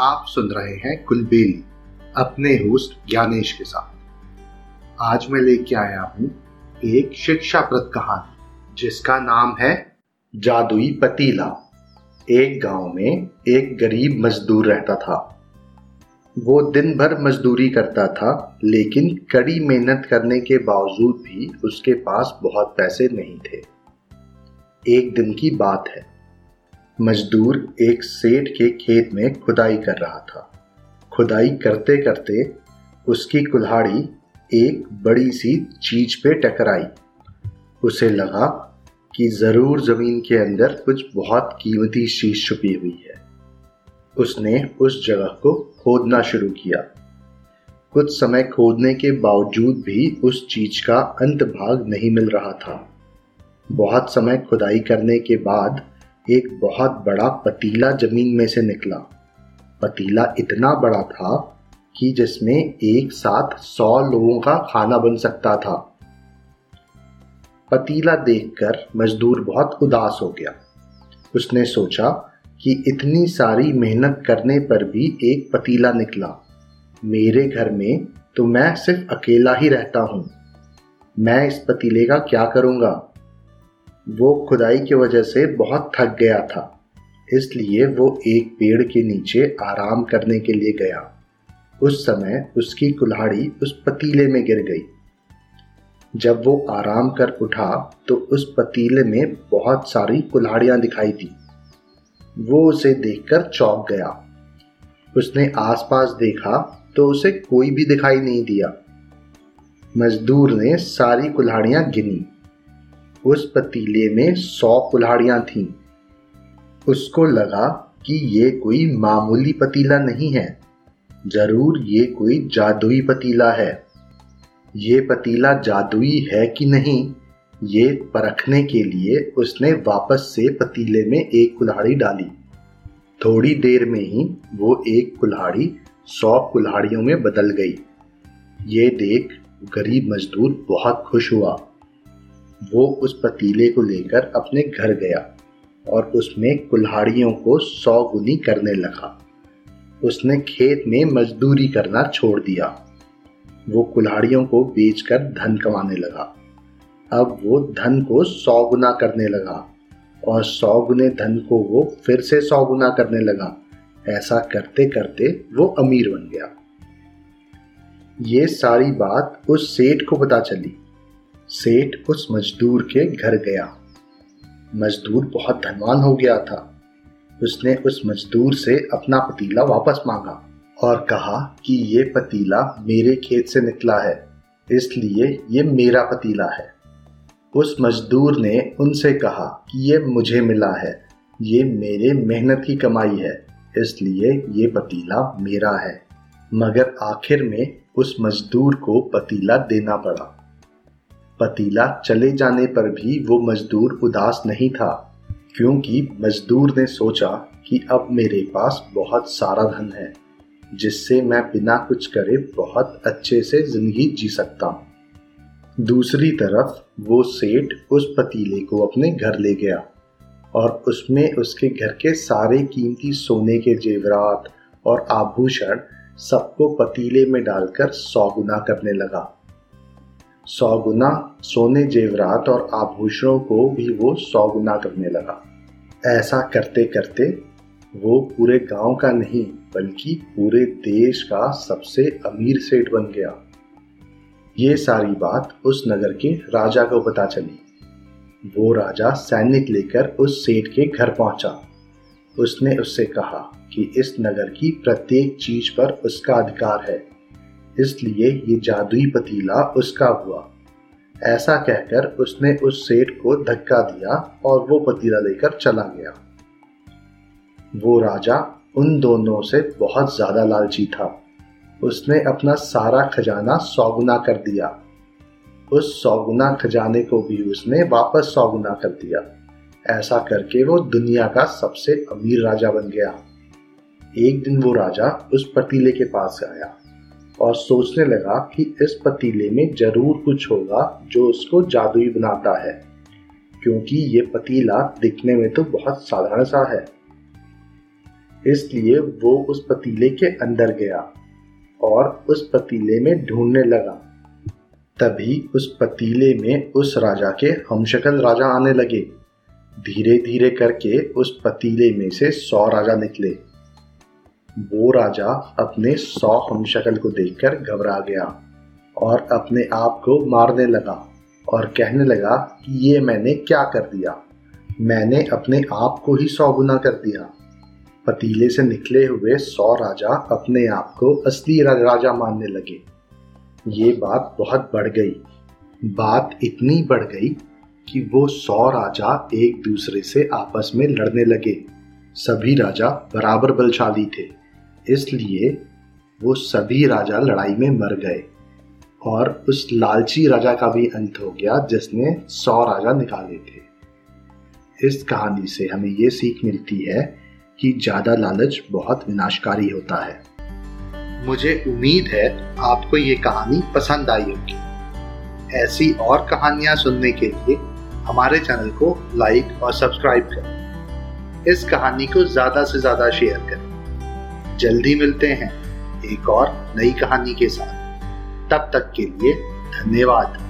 आप सुन रहे हैं कुलबेली, अपने होस्ट ज्ञानेश के साथ। आज मैं लेके आया हूँ एक शिक्षाप्रद कहानी, जिसका नाम है जादुई पतीला। एक गाँव में एक गरीब मजदूर रहता था। वो दिन भर मजदूरी करता था, लेकिन कड़ी मेहनत करने के बावजूद भी उसके पास बहुत पैसे नहीं थे। एक दिन की बात है। मजदूर एक सेठ के खेत में खुदाई कर रहा था। खुदाई करते करते उसकी कुल्हाड़ी एक बड़ी सी चीज़ पे टकराई। उसे लगा कि ज़रूर ज़मीन के अंदर कुछ बहुत कीमती चीज़ छुपी हुई है। उसने उस जगह को खोदना शुरू किया। कुछ समय खोदने के बावजूद भी उस चीज़ का अंत भाग नहीं मिल रहा था। बहुत समय खुदाई करने के बाद एक बहुत बड़ा पतीला ज़मीन में से निकला। पतीला इतना बड़ा था कि जिसमें एक साथ सौ लोगों का खाना बन सकता था। पतीला देखकर मजदूर बहुत उदास हो गया। उसने सोचा कि इतनी सारी मेहनत करने पर भी एक पतीला निकला। मेरे घर में तो मैं सिर्फ़ अकेला ही रहता हूँ। मैं इस पतीले का क्या करूँगा? वो खुदाई की वजह से बहुत थक गया था। इसलिए वो एक पेड़ के नीचे आराम करने के लिए गया। उस समय उसकी कुल्हाड़ी उस पतीले में गिर गई। जब वो आराम कर उठा तो उस पतीले में बहुत सारी कुल्हाड़ियाँ दिखाई दी वो उसे देखकर चौंक गया। उसने आसपास देखा तो उसे कोई भी दिखाई नहीं दिया। मजदूर ने सारी कुल्हाड़ियाँ गिनी। उस पतीले में सौ कुल्हाड़ियाँ थीं। उसको लगा कि ये कोई मामूली पतीला नहीं है। ज़रूर ये कोई जादुई पतीला है। ये पतीला जादुई है कि नहीं, ये परखने के लिए उसने वापस से पतीले में एक कुल्हाड़ी डाली। थोड़ी देर में ही वो एक कुल्हाड़ी सौ कुल्हाड़ियों में बदल गई। ये देख गरीब मजदूर बहुत खुश हुआ। वो उस पतीले को लेकर अपने घर गया और उसमें कुल्हाड़ियों को सौ गुनी करने लगा। उसने खेत में मजदूरी करना छोड़ दिया। वो कुल्हाड़ियों को बेचकर धन कमाने लगा। अब वो धन को सौ गुना करने लगा और सौ गुने धन को वो फिर से सौ गुना करने लगा। ऐसा करते करते वो अमीर बन गया। ये सारी बात उस सेठ को पता चली। सेठ उस मजदूर के घर गया। मजदूर बहुत धनवान हो गया था। उसने उस मजदूर से अपना पतीला वापस मांगा और कहा कि ये पतीला मेरे खेत से निकला है, इसलिए ये मेरा पतीला है। उस मजदूर ने उनसे कहा कि ये मुझे मिला है, ये मेरे मेहनत की कमाई है, इसलिए ये पतीला मेरा है। मगर आखिर में उस मजदूर को पतीला देना पड़ा। पतीला चले जाने पर भी वो मजदूर उदास नहीं था, क्योंकि मजदूर ने सोचा कि अब मेरे पास बहुत सारा धन है, जिससे मैं बिना कुछ करे बहुत अच्छे से ज़िंदगी जी सकता दूसरी तरफ़ वो सेठ उस पतीले को अपने घर ले गया और उसमें उसके घर के सारे कीमती सोने के जेवरात और आभूषण सबको पतीले में डालकर सौ गुना करने लगा। सौ गुना सोने जेवरात और आभूषणों को भी वो सौ गुना करने लगा। ऐसा करते करते वो पूरे गाँव का नहीं, बल्कि पूरे देश का सबसे अमीर सेठ बन गया। ये सारी बात उस नगर के राजा को पता चली। वो राजा सैनिक लेकर उस सेठ के घर पहुँचा। उसने उससे कहा कि इस नगर की प्रत्येक चीज़ पर उसका अधिकार है। इसलिए ये जादुई पतीला उसका हुआ। ऐसा कहकर उसने उस सेठ को धक्का दिया और वो पतीला लेकर चला गया। वो राजा उन दोनों से बहुत ज़्यादा लालची था। उसने अपना सारा खजाना सौगुना कर दिया। उस सौगुना खजाने को भी उसने वापस सौगुना कर दिया। ऐसा करके वो दुनिया का सबसे अमीर राजा बन गया। एक दिन वो राजा उस पतीले के पास आया। और सोचने लगा कि इस पतीले में ज़रूर कुछ होगा जो उसको जादुई बनाता है, क्योंकि ये पतीला दिखने में तो बहुत साधारण सा है। इसलिए वो उस पतीले के अंदर गया और उस पतीले में ढूँढने लगा। तभी उस पतीले में उस राजा के हमशक्ल राजा आने लगे। धीरे धीरे करके उस पतीले में से सौ राजा निकले। वो राजा अपने सौ हमशक्ल को देखकर घबरा गया और अपने आप को मारने लगा और कहने लगा कि ये मैंने क्या कर दिया? मैंने अपने आप को ही सौ गुना कर दिया। पतीले से निकले हुए सौ राजा अपने आप को असली राजा मानने लगे। ये बात बहुत बढ़ गई। बात इतनी बढ़ गई कि वो सौ राजा एक दूसरे से आपस में लड़ने लगे। सभी राजा बराबर बलशाली थे। इसलिए वो सभी राजा लड़ाई में मर गए और उस लालची राजा का भी अंत हो गया जिसने सौ राजा निकाले थे। इस कहानी से हमें ये सीख मिलती है कि ज़्यादा लालच बहुत विनाशकारी होता है। मुझे उम्मीद है आपको ये कहानी पसंद आई होगी। ऐसी और कहानियाँ सुनने के लिए हमारे चैनल को लाइक और सब्सक्राइब करें। इस कहानी को ज़्यादा से ज़्यादा शेयर करें। जल्दी मिलते हैं एक और नई कहानी के साथ। तब तक के लिए धन्यवाद।